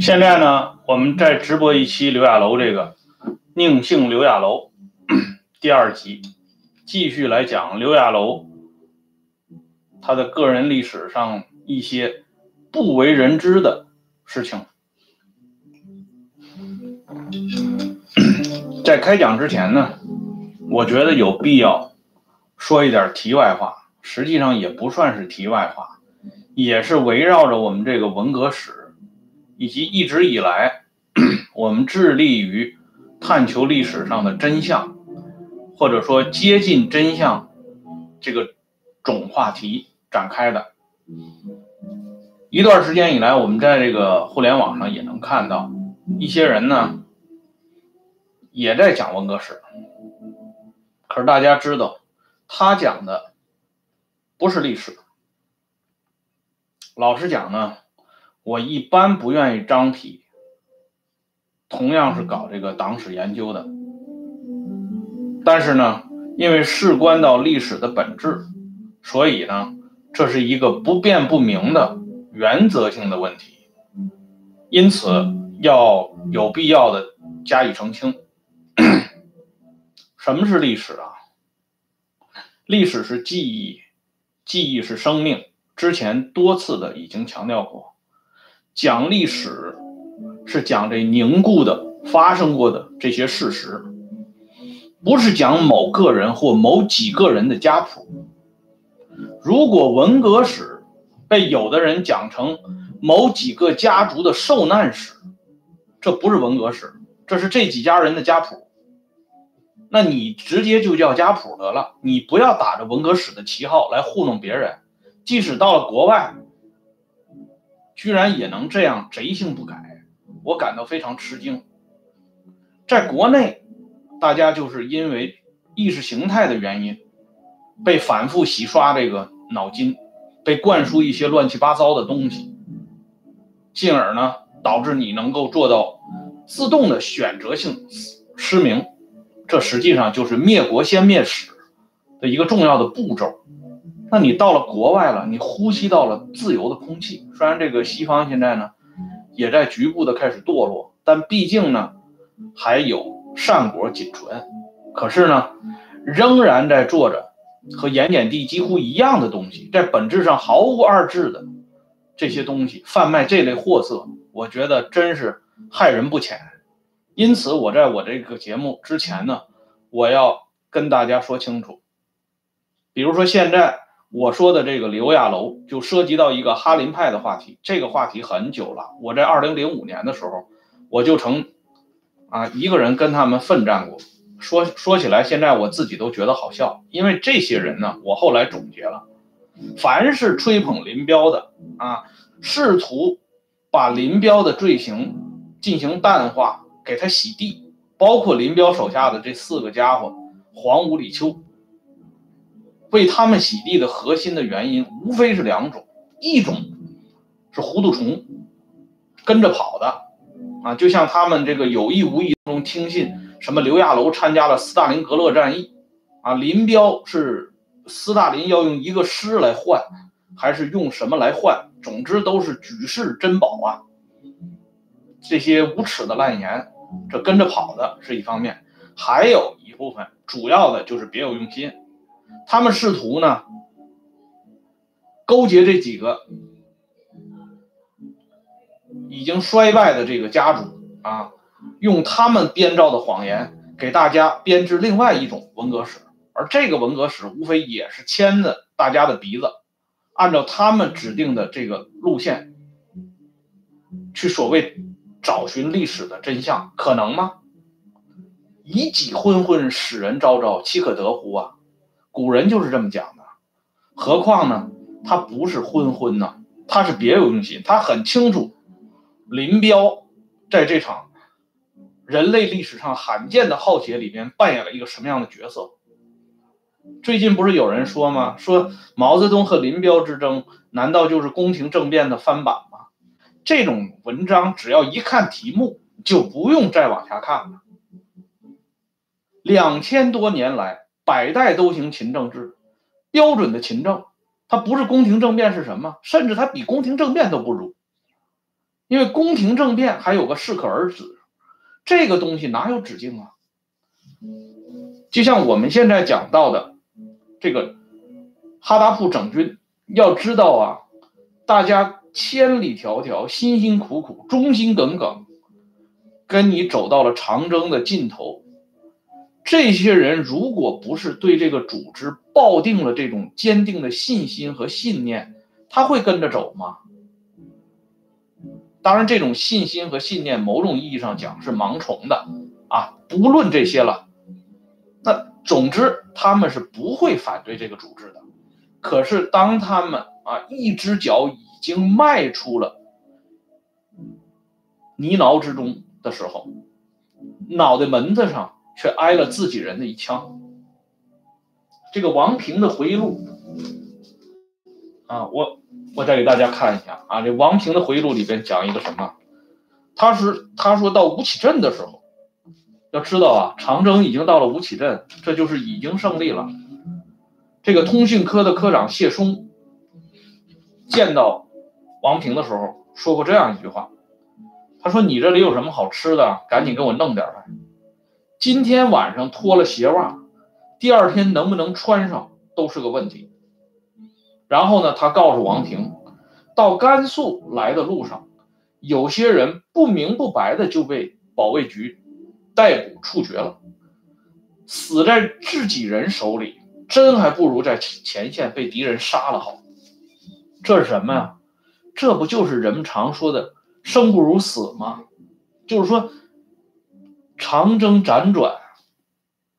现在呢，我们再直播一期刘亚楼这个宁姓刘亚楼 第二集，继续来讲刘亚楼他的个人历史上一些不为人知的事情。在开讲之前呢，我觉得有必要说一点题外话，实际上也不算是题外话，也是围绕着我们这个文革史，以及一直以来 我们致力于探求历史上的真相，或者说接近真相这个总话题展开的。一段时间以来，我们在这个互联网上也能看到一些人呢。也在讲文革史，可是大家知道，他讲的不是历史。老实讲呢，我一般不愿意张体，同样是搞这个党史研究的，但是呢，因为事关到历史的本质，所以呢，这是一个不辩不明的原则性的问题，因此要有必要的加以澄清。什么是历史啊？历史是记忆，记忆是生命。之前多次的已经强调过，讲历史是讲这凝固的、发生过的这些事实，不是讲某个人或某几个人的家谱。如果文革史被有的人讲成某几个家族的受难史，这不是文革史，这是这几家人的家谱。那你直接就叫家谱得了，你不要打着文革史的旗号来糊弄别人。即使到了国外，居然也能这样贼性不改，我感到非常吃惊。在国内，大家就是因为意识形态的原因，被反复洗刷这个脑筋，被灌输一些乱七八糟的东西，进而呢导致你能够做到自动的选择性失明。这实际上就是灭国先灭史的一个重要的步骤。那你到了国外了，你呼吸到了自由的空气。虽然这个西方现在呢，也在局部的开始堕落，但毕竟呢，还有善果仅存。可是呢，仍然在做着和盐碱地几乎一样的东西，在本质上毫无二致的这些东西，贩卖这类货色，我觉得真是害人不浅。因此，我在我这个节目之前呢，我要跟大家说清楚。比如说，现在我说的这个刘亚楼，就涉及到一个哈林派的话题。这个话题很久了，我在二零零五年的时候，我就曾啊一个人跟他们奋战过。说说起来，现在我自己都觉得好笑，因为这些人呢，我后来总结了，凡是吹捧林彪的啊，试图把林彪的罪行进行淡化。给他洗地，包括林彪手下的这四个家伙，黄五李秋，为他们洗地的核心的原因无非是两种，一种是糊涂虫，跟着跑的，啊，就像他们这个有意无意中听信什么刘亚楼参加了斯大林格勒战役，啊，林彪是斯大林要用一个师来换，还是用什么来换？总之都是举世珍宝啊，这些无耻的烂言。这跟着跑的是一方面，还有一部分主要的就是别有用心，他们试图呢勾结这几个已经衰败的这个家族啊，用他们编造的谎言给大家编织另外一种文革史，而这个文革史无非也是牵着大家的鼻子，按照他们指定的这个路线去所谓。找寻历史的真相可能吗？以己昏昏，使人昭昭，岂可得乎啊？古人就是这么讲的。何况呢，他不是昏昏呢，他是别有用心。他很清楚，林彪在这场人类历史上罕见的浩劫里边扮演了一个什么样的角色。最近不是有人说吗？说毛泽东和林彪之争，难道就是宫廷政变的翻版？这种文章只要一看题目，就不用再往下看了。两千多年来，百代都行秦政制，标准的秦政，它不是宫廷政变是什么？甚至它比宫廷政变都不如，因为宫廷政变还有个适可而止，这个东西哪有止境啊？就像我们现在讲到的这个哈达铺整军，要知道啊，大家千里迢迢、辛辛苦苦、忠心耿耿，跟你走到了长征的尽头。这些人如果不是对这个组织抱定了这种坚定的信心和信念，他会跟着走吗？当然，这种信心和信念，某种意义上讲是盲从的啊。不论这些了，那总之他们是不会反对这个组织的。可是当他们啊一只脚已已经迈出了泥淖之中的时候，脑袋门子上。却挨了自己人的一枪。这个王平的回忆录啊，我我再给大家看一下啊，这王平的回忆录里边讲一个什么？他是他说到吴起镇的时候，要知道啊，长征已经到了吴起镇，这就是已经胜利了。这个通讯科的科长谢松见到王平的时候说过这样一句话，他说：“你这里有什么好吃的？赶紧给我弄点来。”今天晚上脱了鞋袜，第二天能不能穿上都是个问题。然后呢，他告诉王平，到甘肃来的路上，有些人不明不白的就被保卫局逮捕处决了，死在自己人手里，真还不如在前线被敌人杀了好。这是什么呀？这不就是人们常说的“生不如死”吗？就是说。长征辗转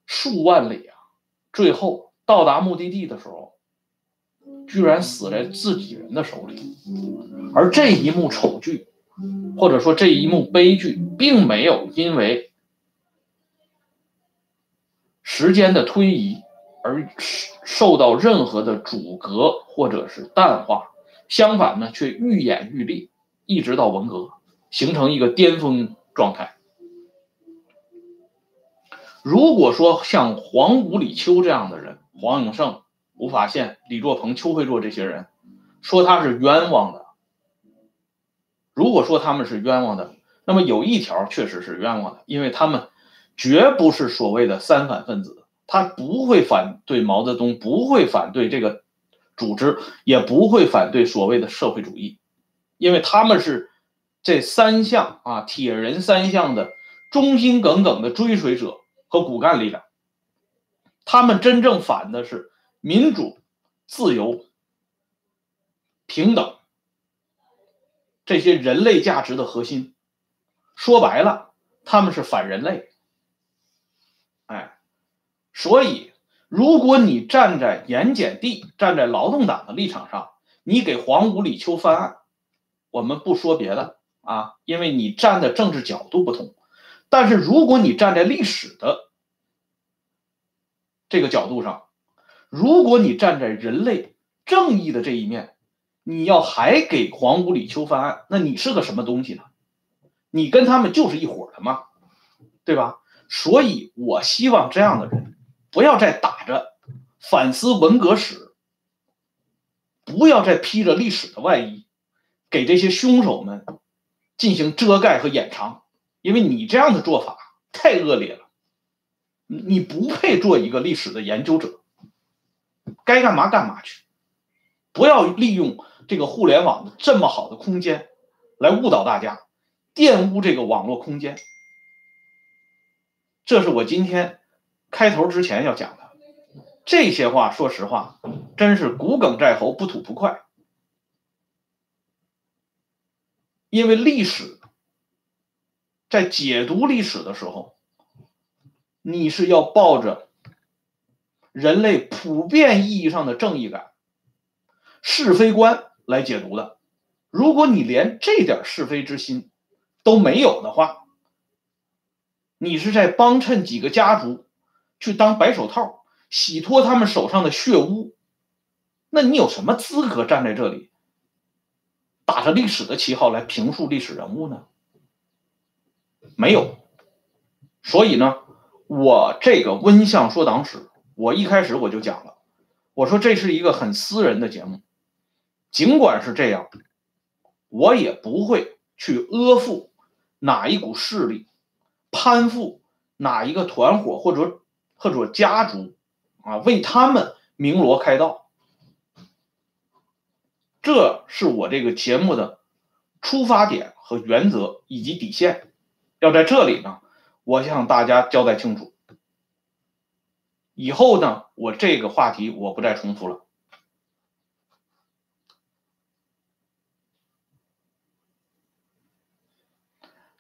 数万里啊，最后到达目的地的时候，居然死在自己人的手里。而这一幕丑剧，或者说这一幕悲剧，并没有因为时间的推移而受到任何的阻隔或者是淡化，相反呢，却愈演愈烈，一直到文革，形成一个巅峰状态。如果说像黄武、李秋这样的人，黄永胜、吴法宪、李作鹏、邱会作这些人，说他是冤枉的。如果说他们是冤枉的，那么有一条确实是冤枉的，因为他们绝不是所谓的三反分子，他不会反对毛泽东，不会反对这个组织，也不会反对所谓的社会主义，因为他们是这三项啊铁人三项的忠心耿耿的追随者。和骨干力量，他们真正反的是民主、自由、平等这些人类价值的核心。说白了，他们是反人类。哎，所以，如果你站在盐碱地、站在劳动党的立场上，你给黄五、李秋翻案，我们不说别的啊，因为你站的政治角度不同。但是，如果你站在历史的这个角度上，如果你站在人类正义的这一面，你要还给黄五、李秋翻案，那你是个什么东西呢？你跟他们就是一伙的吗？对吧？所以我希望这样的人不要再打着反思文革史，不要再披着历史的外衣，给这些凶手们进行遮盖和掩藏。因为你这样的做法太恶劣了，你不配做一个历史的研究者，该干嘛干嘛去，不要利用这个互联网的这么好的空间来误导大家，玷污这个网络空间。这是我今天开头之前要讲的这些话。说实话，真是骨鲠在喉，不吐不快，因为历史。在解读历史的时候，你是要抱着人类普遍意义上的正义感、是非观来解读的。如果你连这点是非之心都没有的话，你是在帮衬几个家族去当白手套，洗脱他们手上的血污，那你有什么资格站在这里，打着历史的旗号来评述历史人物呢？没有，所以呢，我这个温相说党史，我一开始我就讲了，我说这是一个很私人的节目，尽管是这样，我也不会去阿附哪一股势力，攀附哪一个团伙或者或者家族啊，为他们鸣锣开道。这是我这个节目的出发点和原则以及底线，要在这里呢，我向大家交代清楚。以后呢，我这个话题我不再重复了。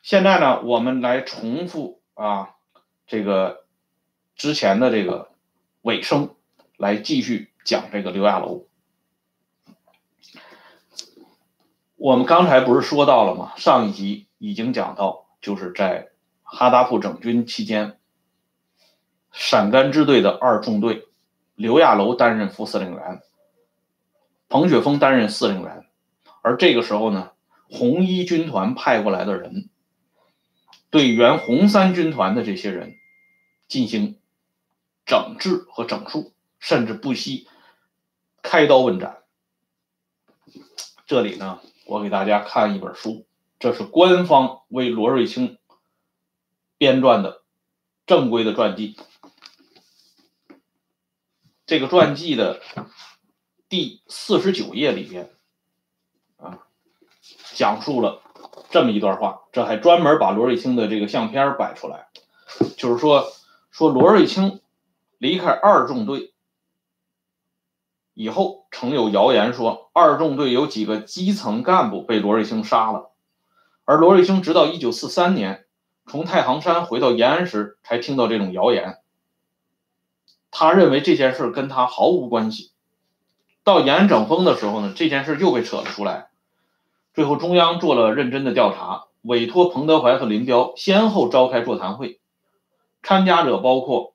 现在呢，我们来重复啊，这个之前的这个尾声，来继续讲这个刘亚楼。我们刚才不是说到了吗？上一集已经讲到，就是在哈达铺整军期间。陕甘支队的二纵队，刘亚楼担任副司令员，彭雪枫担任司令员。而这个时候呢，红一军团派过来的人，对原红三军团的这些人进行整治和整肃，甚至不惜开刀问斩。这里呢，我给大家看一本书，这是官方为罗瑞卿编撰的正规的传记。这个传记的第四十九页里边，啊，讲述了这么一段话。这还专门把罗瑞卿的这个相片摆出来，就是说，说罗瑞卿离开二纵队以后，曾有谣言说二纵队有几个基层干部被罗瑞卿杀了，而罗瑞卿直到一九四三年从太行山回到延安时，才听到这种谣言。他认为这件事跟他毫无关系。到延安整风的时候呢，这件事又被扯了出来。最后中央做了认真的调查，委托彭德怀和林彪先后召开座谈会，参加者包括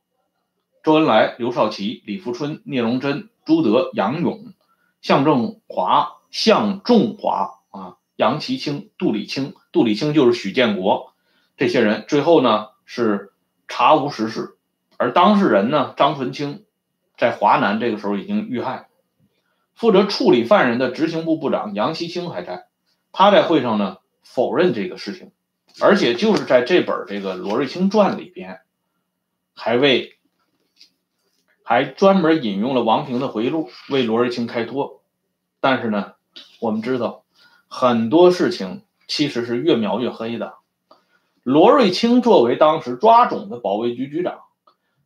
周恩来、刘少奇、李富春、聂荣臻、朱德、杨勇、向正华、向仲华啊、杨其清、杜礼清。杜礼清就是许建国，这些人最后呢是查无实事。而当事人呢，张纯清，在华南这个时候已经遇害。负责处理犯人的执行部部长杨其清还在，他在会上呢否认这个事情，而且就是在这本这个罗瑞卿传里边，还为还专门引用了王平的回忆录为罗瑞卿开脱。但是呢，我们知道很多事情其实是越描越黑的。罗瑞卿作为当时抓种的保卫局局长。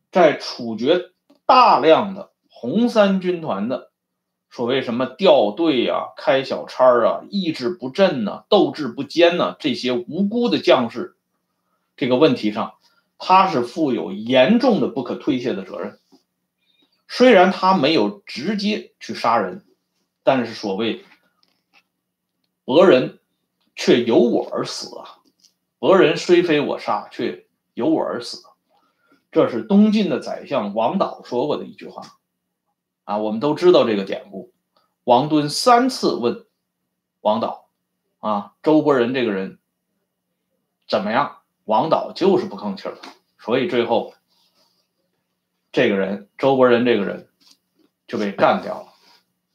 在处决大量的红三军团的所谓什么掉队啊、开小差啊、意志不振呐、斗志不坚呐这些无辜的将士这个问题上，他是负有严重的不可推卸的责任。虽然他没有直接去杀人，但是所谓“博人却由我而死”啊，“博人虽非我杀，却由我而死”。这是东晋的宰相王导说过的一句话，啊，我们都知道这个典故。王敦三次问王导，啊，周伯仁这个人怎么样？王导就是不吭气儿，所以最后这个人周伯仁这个人就被干掉了，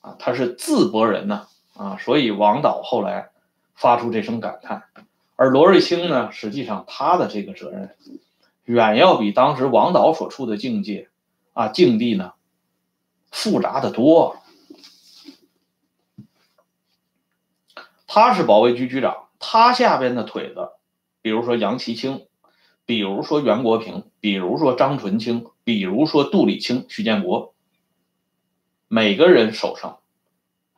啊，他是自伯仁呢，啊，所以王导后来发出这声感叹。而罗瑞卿呢，实际上他的这个责任。远要比当时王导所处的境界，啊境地呢复杂的多。他是保卫局局长，他下边的腿子，比如说杨奇清，比如说袁国平，比如说张纯清，比如说杜立清、徐建国，每个人手上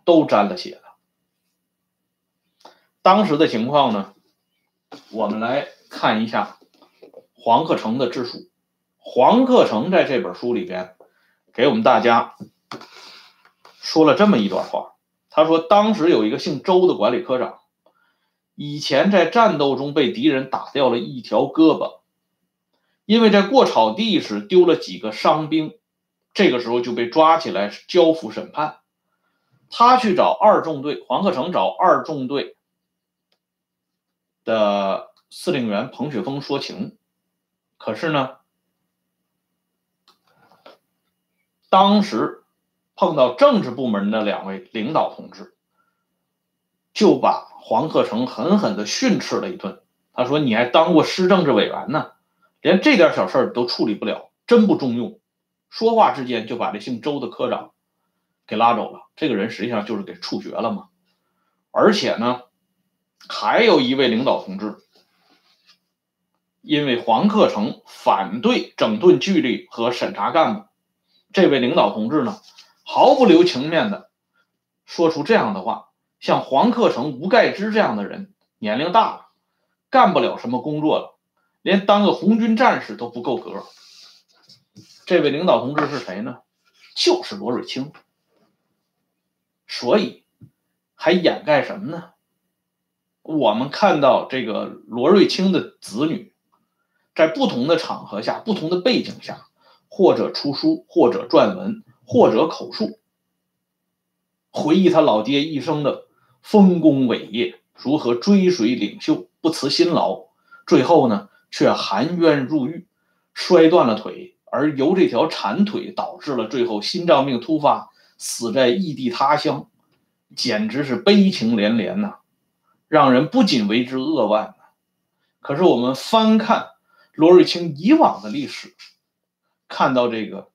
都沾了血的。当时的情况呢，我们来看一下。黄克诚的自述，黄克诚在这本书里边给我们大家说了这么一段话。他说，当时有一个姓周的管理科长，以前在战斗中被敌人打掉了一条胳膊，因为在过草地时丢了几个伤兵，这个时候就被抓起来交付审判。他去找二纵队，黄克诚找二纵队的司令员彭雪枫说情。可是呢，当时碰到政治部门的两位领导同志，就把黄克诚狠狠地训斥了一顿。他说：“你还当过市政治委员呢，连这点小事都处理不了，真不中用。”说话之间就把这姓周的科长给拉走了。这个人实际上就是给处决了嘛。而且呢，还有一位领导同志，因为黄克诚反对整顿纪律和审查干部，这位领导同志呢，毫不留情面的说出这样的话：像黄克诚、吴盖之这样的人，年龄大了。干不了什么工作了，连当个红军战士都不够格。这位领导同志是谁呢？就是罗瑞卿。所以还掩盖什么呢？我们看到这个罗瑞卿的子女，在不同的场合下、不同的背景下，或者出书，或者撰文，或者口述，回忆他老爹一生的丰功伟业，如何追随领袖。不辞辛劳，最后呢却含冤入狱，摔断了腿，而由这条残腿导致了最后心脏病突发，死在异地他乡，简直是悲情连连呐，让人不仅为之扼腕。可是我们翻看罗瑞卿以往的历史，看到这个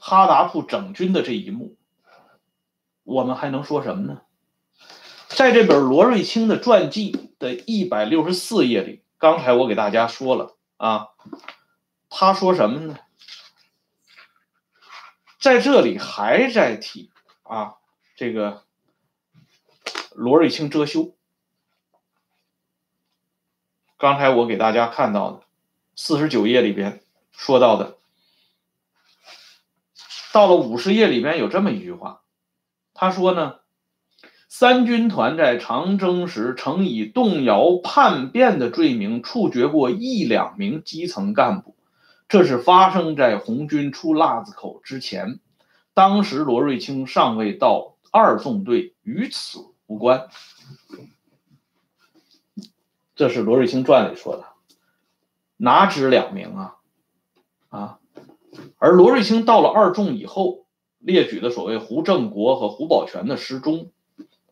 哈达铺整军的这一幕，我们还能说什么呢？在这本罗瑞卿的传记的一百六十四页里，刚才我给大家说了啊，他说什么呢？在这里还在提啊，这个罗瑞卿遮羞。刚才我给大家看到的四十九页里边说到的，到了五十页里边有这么一句话，他说呢。三军团在长征时曾以动摇叛变的罪名处决过一两名基层干部，这是发生在红军出腊子口之前。当时罗瑞卿尚未到二纵队，与此无关。这是罗瑞卿传里说的，哪止两名啊？啊！而罗瑞卿到了二纵以后，列举的所谓胡正国和胡宝全的失踪。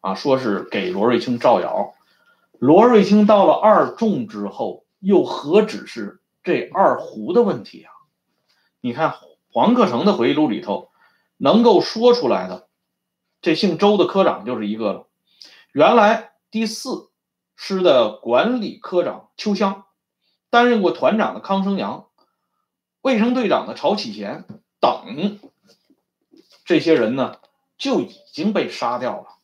啊，说是给罗瑞卿造谣，罗瑞卿到了二纵之后，又何止是这二胡的问题啊？你看黄克诚的回忆录里头，能够说出来的，这姓周的科长就是一个了。原来第四师的管理科长邱湘，担任过团长的康生阳，卫生队长的曹启贤等这些人呢，就已经被杀掉了。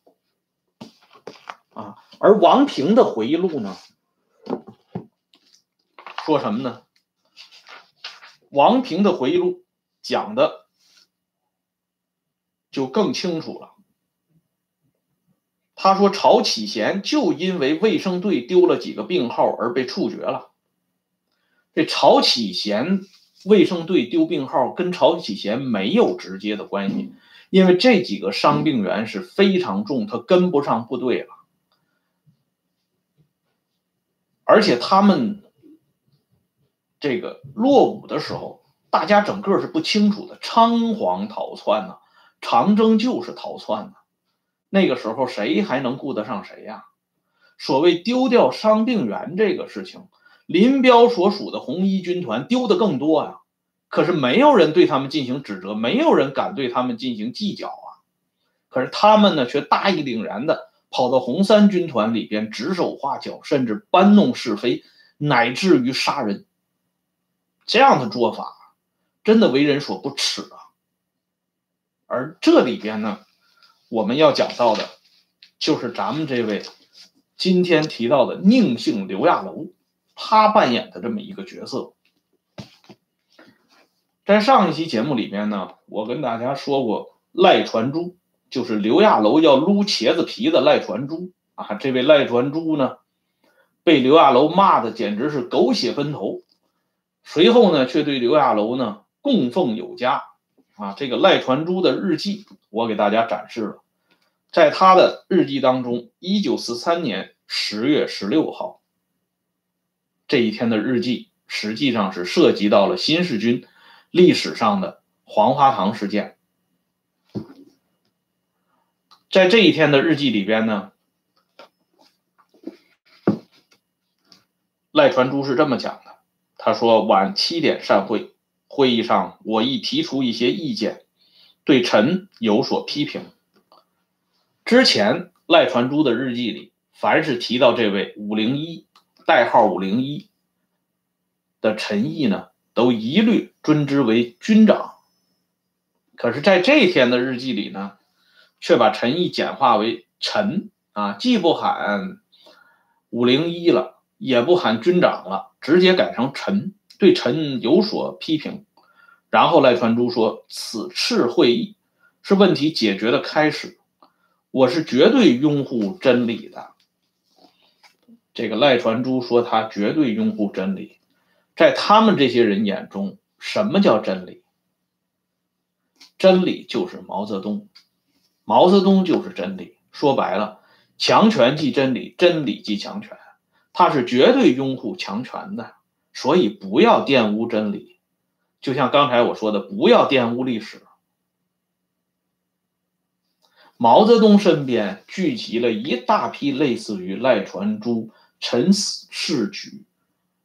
啊，而王平的回忆录呢，说什么呢？王平的回忆录讲的就更清楚了。他说，曹启贤就因为卫生队丢了几个病号而被处决了。这曹启贤卫生队丢病号跟曹启贤没有直接的关系，因为这几个伤病员是非常重，他跟不上部队了。而且他们这个落伍的时候，大家整个是不清楚的，仓皇逃窜呢。长征就是逃窜呢。那个时候谁还能顾得上谁呀？所谓丢掉伤病员这个事情，林彪所属的红一军团丢的更多呀。可是没有人对他们进行指责，没有人敢对他们进行计较啊。可是他们呢，却大义凛然的。跑到红三军团里边指手画脚，甚至搬弄是非，乃至于杀人，这样的做法真的为人所不齿啊！而这里边呢，我们要讲到的，就是咱们这位今天提到的宁姓刘亚楼，他扮演的这么一个角色。在上一期节目里边呢，我跟大家说过赖传珠。就是刘亚楼要撸茄子皮的赖传珠啊，这位赖传珠呢，被刘亚楼骂的简直是狗血喷头，随后呢，却对刘亚楼呢供奉有加啊。这个赖传珠的日记，我给大家展示了，在他的日记当中，一九四三年十月十六号这一天的日记，实际上是涉及到了新四军历史上的黄花堂事件。在这一天的日记里边呢，赖传珠是这么讲的：他说晚七点散会，会议上我亦提出一些意见，对臣有所批评。之前赖传珠的日记里，凡是提到这位五零一代号五零一的陈毅呢，都一律尊之为军长。可是，在这一天的日记里呢？却把陈毅简化为陈啊，既不喊五零一了，也不喊军长了，直接改成陈，对陈有所批评。然后赖传珠说：“此次会议是问题解决的开始，我是绝对拥护真理的。”这个赖传珠说他绝对拥护真理，在他们这些人眼中，什么叫真理？真理就是毛泽东。毛泽东就是真理，说白了，强权即真理，真理即强权，他是绝对拥护强权的，所以不要玷污真理。就像刚才我说的，不要玷污历史。毛泽东身边聚集了一大批类似于赖传珠、陈士举、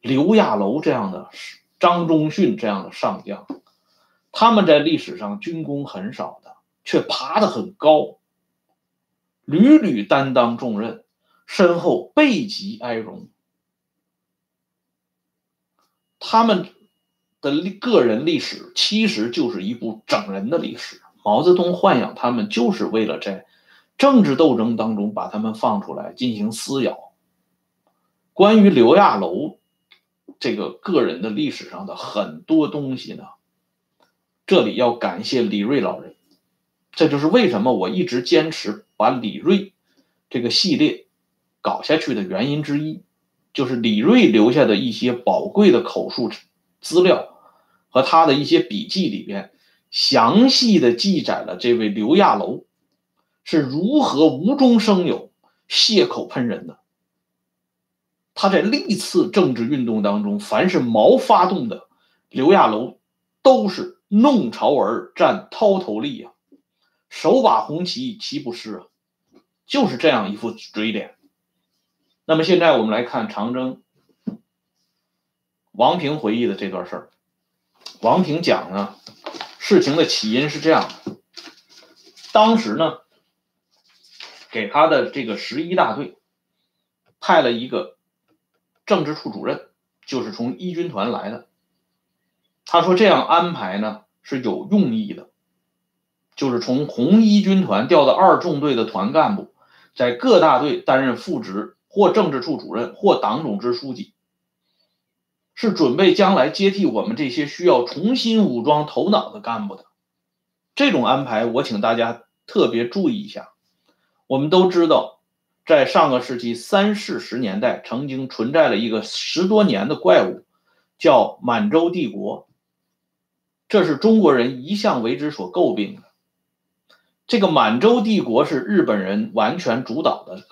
刘亚楼这样的、张宗逊这样的上将，他们在历史上军功很少的。却爬得很高，屡屡担当重任，身后背极哀荣。他们的个人历史其实就是一部整人的历史。毛泽东豢养他们，就是为了在政治斗争当中把他们放出来进行撕咬。关于刘亚楼这个个人的历史上的很多东西呢，这里要感谢李瑞老人。这就是为什么我一直坚持把李锐这个系列搞下去的原因之一，就是李锐留下的一些宝贵的口述资料和他的一些笔记里边，详细的记载了这位刘亚楼是如何无中生有、血口喷人的。他在历次政治运动当中，凡是毛发动的，刘亚楼都是弄潮儿占涛头利呀。手把红旗，旗不湿啊，就是这样一副嘴脸。那么现在我们来看长征，王平回忆的这段事儿。王平讲呢，事情的起因是这样的：当时呢，给他的这个十一大队派了一个政治处主任，就是从一军团来的。他说这样安排呢是有用意的。就是从红一军团调到二纵队的团干部，在各大队担任副职或政治处主任或党总支书记，是准备将来接替我们这些需要重新武装头脑的干部的。这种安排，我请大家特别注意一下。我们都知道，在上个世纪三四十年代，曾经存在了一个十多年的怪物，叫满洲帝国。这是中国人一向为之所诟病的。这个满洲帝国是日本人完全主导的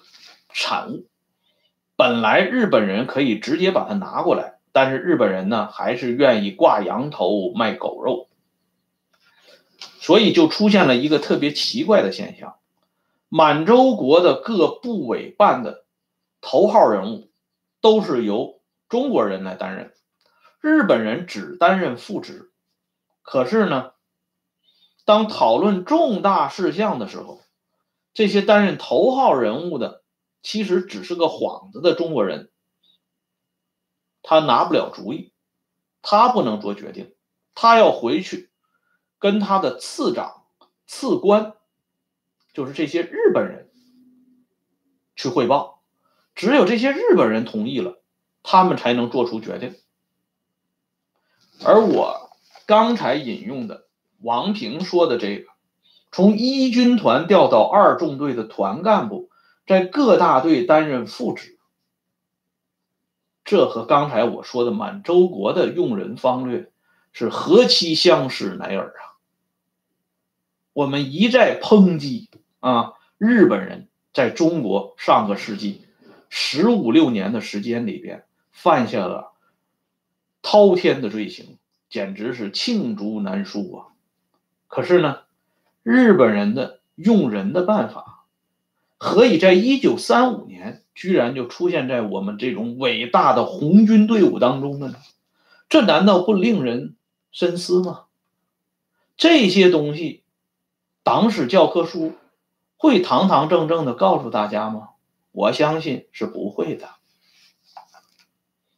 产物。本来日本人可以直接把它拿过来，但是日本人呢，还是愿意挂羊头卖狗肉，所以就出现了一个特别奇怪的现象：满洲国的各部委办的头号人物都是由中国人来担任，日本人只担任副职。可是呢？当讨论重大事项的时候，这些担任头号人物的其实只是个幌子的中国人，他拿不了主意，他不能做决定，他要回去跟他的次长、次官，就是这些日本人去汇报，只有这些日本人同意了，他们才能做出决定。而我刚才引用的。王平说的这个，从一军团调到二纵队的团干部，在各大队担任副职，这和刚才我说的满洲国的用人方略是何其相似乃尔啊！我们一再抨击啊，日本人在中国上个世纪十五六年的时间里边，犯下了滔天的罪行。简直是罄竹难书啊！可是呢，日本人的用人的办法，何以在一九三五年居然就出现在我们这种伟大的红军队伍当中了呢？这难道不令人深思吗？这些东西，党史教科书会堂堂正正的告诉大家吗？我相信是不会的。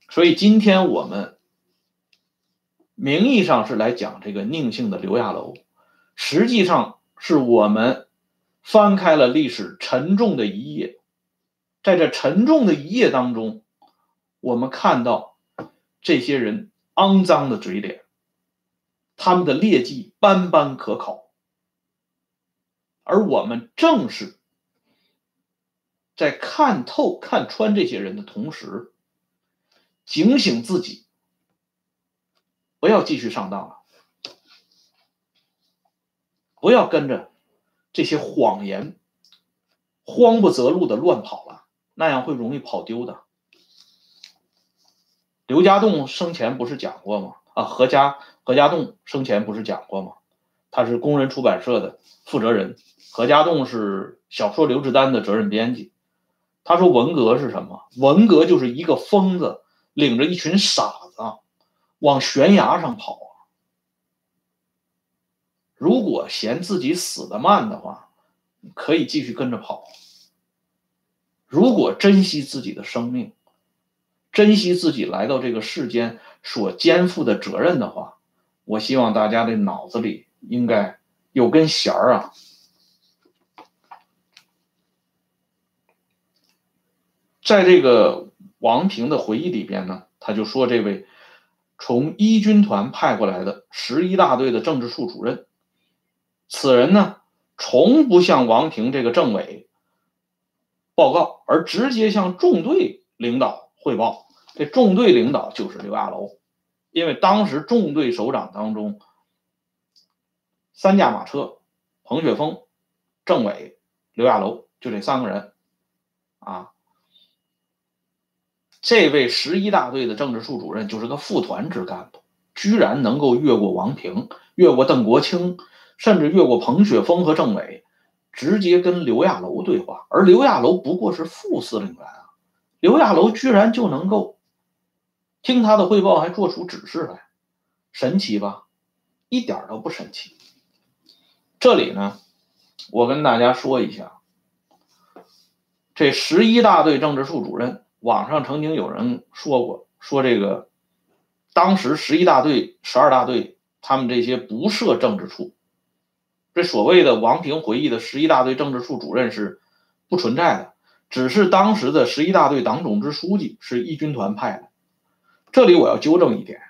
所以今天我们名义上是来讲这个宁姓的刘亚楼，实际上是我们翻开了历史沉重的一页，在这沉重的一页当中，我们看到这些人肮脏的嘴脸，他们的劣迹斑斑可考，而我们正是在看透、看穿这些人的同时。警醒自己，不要继续上当了，不要跟着这些谎言慌不择路的乱跑了，那样会容易跑丢的。刘家栋生前不是讲过吗？啊，何家何家栋生前不是讲过吗？他是工人出版社的负责人，何家栋是小说《刘志丹》的责任编辑。他说文革是什么？文革就是一个疯子。领着一群傻子往悬崖上跑！如果嫌自己死的慢的话，可以继续跟着跑。如果珍惜自己的生命，珍惜自己来到这个世间所肩负的责任的话，我希望大家的脑子里应该有根弦儿啊！在这个。王平的回忆里边呢，他就说这位从一军团派过来的十一大队的政治处主任，此人呢从不向王平这个政委报告，而直接向纵队领导汇报。这纵队领导就是刘亚楼，因为当时纵队首长当中，三驾马车，彭雪枫、政委刘亚楼就这三个人，啊。这位十一大队的政治处主任就是个副团职干部，居然能够越过王平，越过邓国清，甚至越过彭雪枫和政委，直接跟刘亚楼对话。而刘亚楼不过是副司令员啊，刘亚楼居然就能够听他的汇报，还做出指示来，神奇吧？一点都不神奇。这里呢，我跟大家说一下，这十一大队政治处主任。网上曾经有人说过，说这个当时十一大队、十二大队他们这些不设政治处，这所谓的王平回忆的十一大队政治处主任是不存在的，只是当时的十一大队党总支书记是一军团派的。这里我要纠正一点，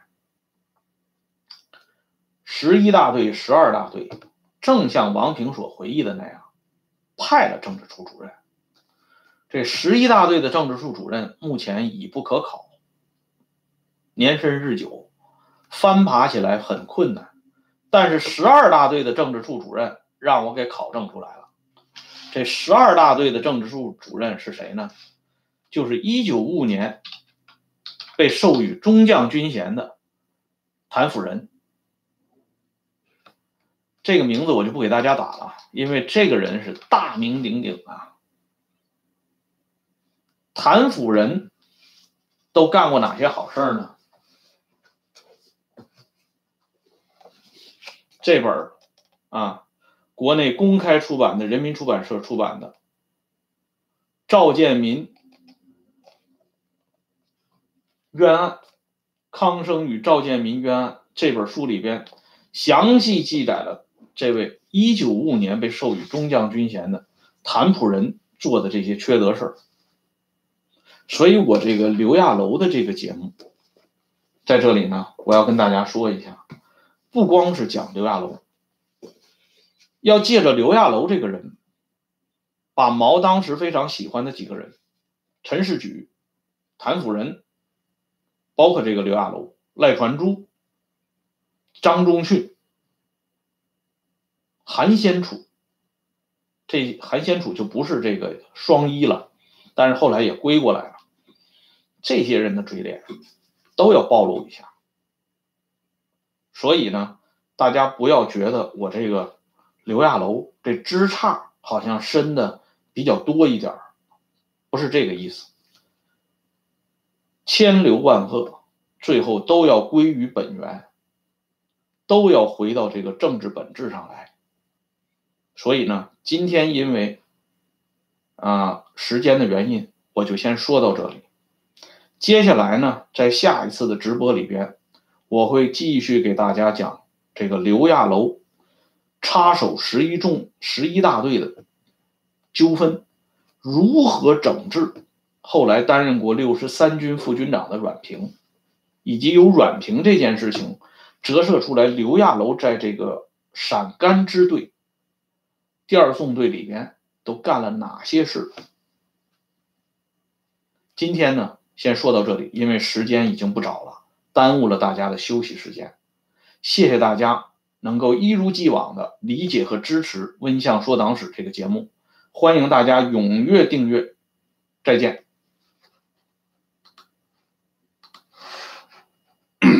十一大队、十二大队正像王平所回忆的那样，派了政治处主任。这十一大队的政治处主任目前已不可考，年深日久，翻爬起来很困难。但是十二大队的政治处主任让我给考证出来了。这十二大队的政治处主任是谁呢？就是一九五五年被授予中将军衔的谭辅仁。这个名字我就不给大家打了，因为这个人是大名鼎鼎啊。谭甫仁都干过哪些好事呢？这本啊，国内公开出版的人民出版社出版的《赵建民冤案》，康生与赵建民冤案这本书里边，详细记载了这位一九五五年被授予中将军衔的谭普仁做的这些缺德事儿。所以，我这个刘亚楼的这个节目，在这里呢，我要跟大家说一下，不光是讲刘亚楼，要借着刘亚楼这个人，把毛当时非常喜欢的几个人，陈士举、谭辅仁，包括这个刘亚楼、赖传珠、张忠训、韩先楚，这韩先楚就不是这个双一了，但是后来也归过来了。这些人的嘴脸都要暴露一下。所以呢，大家不要觉得我这个刘亚楼这枝杈好像伸的比较多一点不是这个意思。千流万壑，最后都要归于本源，都要回到这个政治本质上来。所以呢，今天因为啊时间的原因，我就先说到这里。接下来呢，在下一次的直播里边，我会继续给大家讲这个刘亚楼插手十一纵十一大队的纠纷如何整治。后来担任过六十三军副军长的阮平，以及由阮平这件事情折射出来，刘亚楼在这个陕甘支队第二纵队里边都干了哪些事。今天呢？先说到这里，因为时间已经不早了，耽误了大家的休息时间。谢谢大家能够一如既往的理解和支持《温相说党史》这个节目，欢迎大家踊跃订阅。再见。